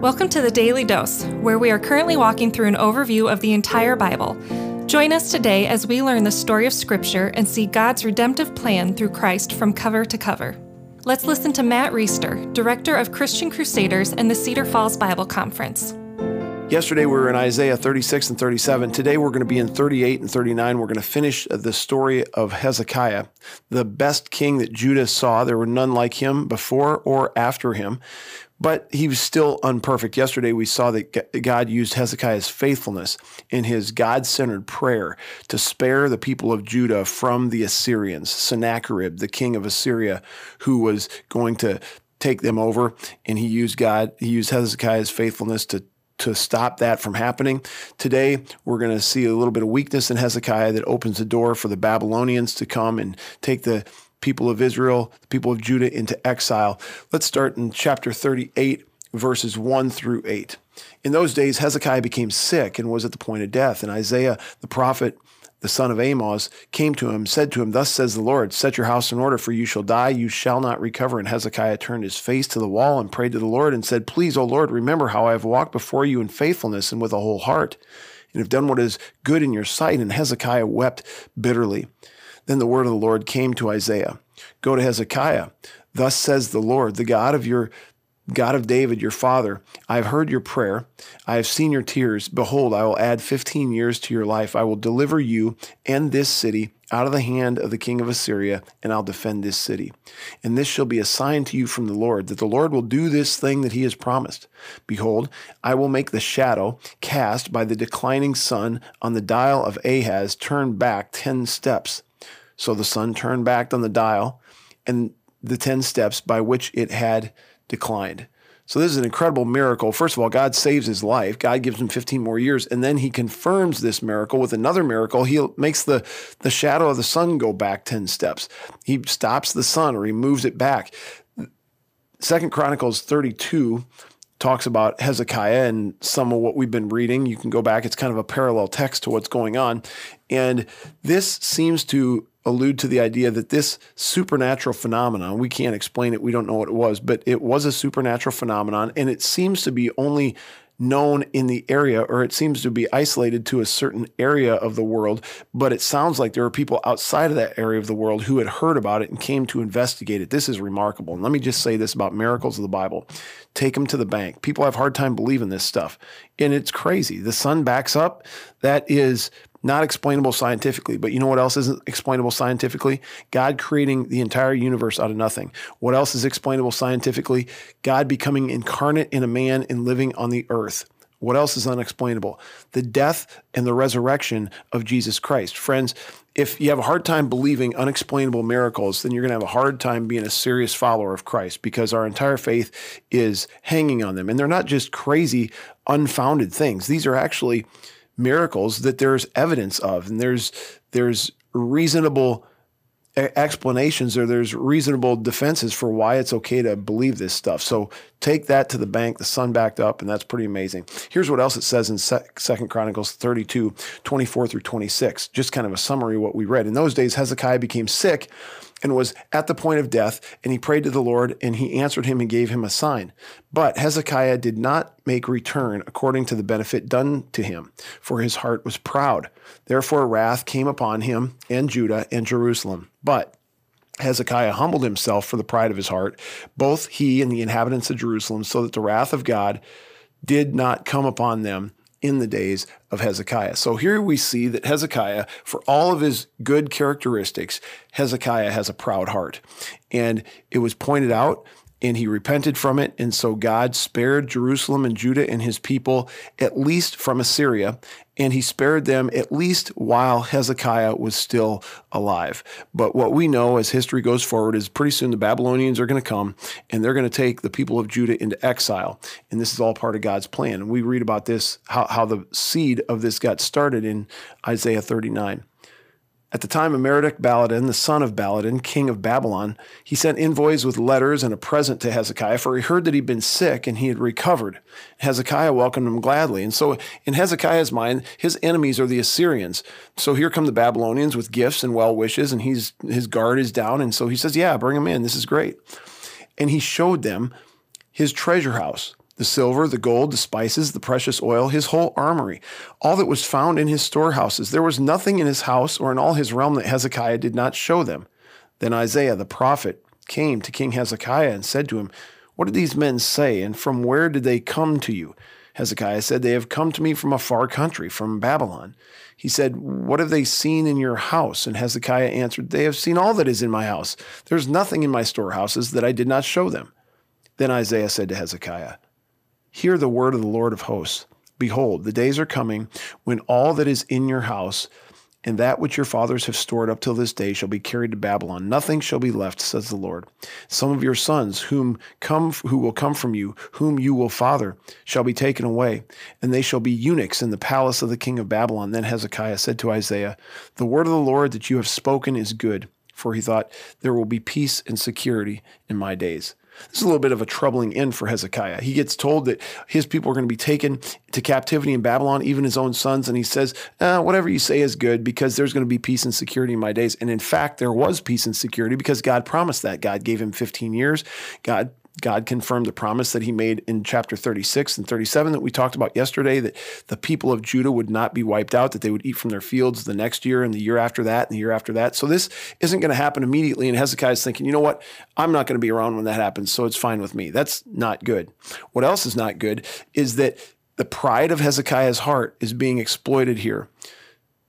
Welcome to the Daily Dose, where we are currently walking through an overview of the entire Bible. Join us today as we learn the story of Scripture and see God's redemptive plan through Christ from cover to cover. Let's listen to Matt Reisetter, Director of Christian Crusaders and the Cedar Falls Bible Conference. Yesterday we were in Isaiah 36 and 37. Today we're going to be in 38 and 39. We're going to finish the story of Hezekiah, the best king that Judah saw. There were none like him before or after him, but he was still unperfect. Yesterday we saw that God used Hezekiah's faithfulness in his God centered prayer to spare the people of Judah from the Assyrians, Sennacherib, the king of Assyria, who was going to take them over. And he used God, he used Hezekiah's faithfulness to to stop that from happening. Today, we're going to see a little bit of weakness in Hezekiah that opens the door for the Babylonians to come and take the people of Israel, the people of Judah into exile. Let's start in chapter 38, verses 1 through 8. In those days, Hezekiah became sick and was at the point of death. And Isaiah, the prophet, the son of Amos, came to him, said to him, Thus says the Lord, Set your house in order, for you shall die, you shall not recover. And Hezekiah turned his face to the wall and prayed to the Lord and said, Please, O Lord, remember how I have walked before you in faithfulness and with a whole heart, and have done what is good in your sight. And Hezekiah wept bitterly. Then the word of the Lord came to Isaiah Go to Hezekiah. Thus says the Lord, the God of your God of David, your father, I have heard your prayer. I have seen your tears. Behold, I will add 15 years to your life. I will deliver you and this city out of the hand of the king of Assyria, and I'll defend this city. And this shall be a sign to you from the Lord, that the Lord will do this thing that he has promised. Behold, I will make the shadow cast by the declining sun on the dial of Ahaz turn back 10 steps. So the sun turned back on the dial, and the 10 steps by which it had declined. So this is an incredible miracle. First of all, God saves his life. God gives him 15 more years, and then he confirms this miracle with another miracle. He makes the, the shadow of the sun go back 10 steps. He stops the sun or he moves it back. Second Chronicles 32 talks about Hezekiah and some of what we've been reading. You can go back, it's kind of a parallel text to what's going on. And this seems to allude to the idea that this supernatural phenomenon, we can't explain it, we don't know what it was, but it was a supernatural phenomenon, and it seems to be only known in the area or it seems to be isolated to a certain area of the world but it sounds like there are people outside of that area of the world who had heard about it and came to investigate it. This is remarkable. And let me just say this about miracles of the bible. Take them to the bank. People have hard time believing this stuff. And it's crazy. The sun backs up. That is not explainable scientifically, but you know what else isn't explainable scientifically? God creating the entire universe out of nothing. What else is explainable scientifically? God becoming incarnate in a man and living on the earth. What else is unexplainable? The death and the resurrection of Jesus Christ. Friends, if you have a hard time believing unexplainable miracles, then you're going to have a hard time being a serious follower of Christ because our entire faith is hanging on them. And they're not just crazy, unfounded things. These are actually miracles that there's evidence of and there's there's reasonable explanations or there's reasonable defenses for why it's okay to believe this stuff. So take that to the bank. The sun backed up, and that's pretty amazing. Here's what else it says in Second Chronicles 32, 24 through 26. Just kind of a summary of what we read. In those days, Hezekiah became sick and was at the point of death, and he prayed to the Lord, and he answered him and gave him a sign. But Hezekiah did not make return according to the benefit done to him, for his heart was proud. Therefore, wrath came upon him and Judah and Jerusalem. But Hezekiah humbled himself for the pride of his heart, both he and the inhabitants of Jerusalem, so that the wrath of God did not come upon them in the days of Hezekiah. So here we see that Hezekiah, for all of his good characteristics, Hezekiah has a proud heart. And it was pointed out and he repented from it. And so God spared Jerusalem and Judah and his people, at least from Assyria, and he spared them at least while Hezekiah was still alive. But what we know as history goes forward is pretty soon the Babylonians are going to come and they're going to take the people of Judah into exile. And this is all part of God's plan. And we read about this, how, how the seed of this got started in Isaiah 39. At the time of Merodach Baladan, the son of Baladan, king of Babylon, he sent envoys with letters and a present to Hezekiah, for he heard that he'd been sick and he had recovered. Hezekiah welcomed him gladly. And so, in Hezekiah's mind, his enemies are the Assyrians. So here come the Babylonians with gifts and well wishes, and he's, his guard is down. And so he says, Yeah, bring them in. This is great. And he showed them his treasure house the silver, the gold, the spices, the precious oil, his whole armory, all that was found in his storehouses. There was nothing in his house or in all his realm that Hezekiah did not show them. Then Isaiah the prophet came to King Hezekiah and said to him, What did these men say, and from where did they come to you? Hezekiah said, They have come to me from a far country, from Babylon. He said, What have they seen in your house? And Hezekiah answered, They have seen all that is in my house. There is nothing in my storehouses that I did not show them. Then Isaiah said to Hezekiah, Hear the word of the Lord of hosts. Behold, the days are coming when all that is in your house and that which your fathers have stored up till this day shall be carried to Babylon. Nothing shall be left, says the Lord. Some of your sons, whom come, who will come from you, whom you will father, shall be taken away, and they shall be eunuchs in the palace of the king of Babylon. Then Hezekiah said to Isaiah, The word of the Lord that you have spoken is good. For he thought, There will be peace and security in my days. This is a little bit of a troubling end for Hezekiah. He gets told that his people are going to be taken to captivity in Babylon, even his own sons, and he says, eh, Whatever you say is good because there's going to be peace and security in my days. And in fact, there was peace and security because God promised that. God gave him 15 years. God God confirmed the promise that he made in chapter 36 and 37 that we talked about yesterday that the people of Judah would not be wiped out, that they would eat from their fields the next year and the year after that and the year after that. So this isn't going to happen immediately. And Hezekiah's thinking, you know what? I'm not going to be around when that happens, so it's fine with me. That's not good. What else is not good is that the pride of Hezekiah's heart is being exploited here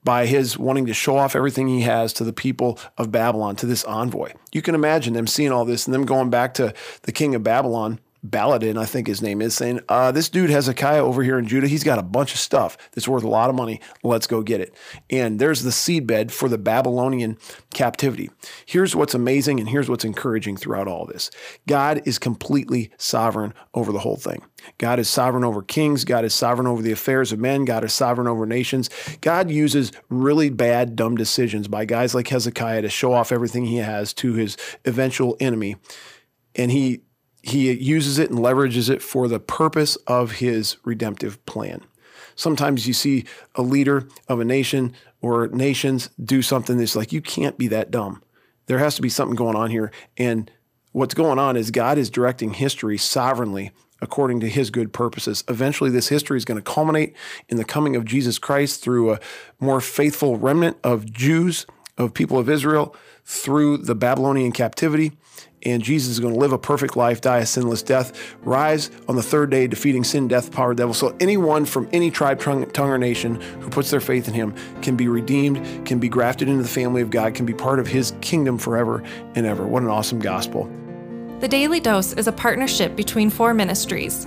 by his wanting to show off everything he has to the people of Babylon, to this envoy. You can imagine them seeing all this and them going back to the king of Babylon Baladan, I think his name is, saying, uh, This dude Hezekiah over here in Judah, he's got a bunch of stuff that's worth a lot of money. Let's go get it. And there's the seedbed for the Babylonian captivity. Here's what's amazing and here's what's encouraging throughout all this God is completely sovereign over the whole thing. God is sovereign over kings. God is sovereign over the affairs of men. God is sovereign over nations. God uses really bad, dumb decisions by guys like Hezekiah to show off everything he has to his eventual enemy. And he he uses it and leverages it for the purpose of his redemptive plan. Sometimes you see a leader of a nation or nations do something that's like, you can't be that dumb. There has to be something going on here. And what's going on is God is directing history sovereignly according to his good purposes. Eventually, this history is going to culminate in the coming of Jesus Christ through a more faithful remnant of Jews, of people of Israel, through the Babylonian captivity and Jesus is going to live a perfect life, die a sinless death, rise on the third day, defeating sin, death, power, devil. So anyone from any tribe, tongue, tongue, or nation who puts their faith in him can be redeemed, can be grafted into the family of God, can be part of his kingdom forever and ever. What an awesome gospel. The Daily Dose is a partnership between four ministries.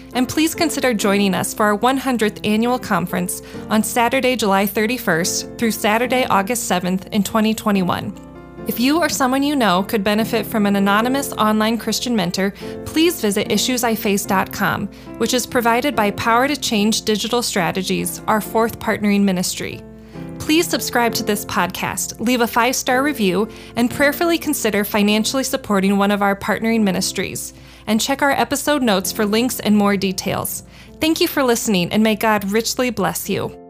and please consider joining us for our 100th annual conference on Saturday, July 31st through Saturday, August 7th in 2021. If you or someone you know could benefit from an anonymous online Christian mentor, please visit issuesiface.com, which is provided by Power to Change Digital Strategies, our fourth partnering ministry. Please subscribe to this podcast, leave a five star review, and prayerfully consider financially supporting one of our partnering ministries and check our episode notes for links and more details. Thank you for listening, and may God richly bless you.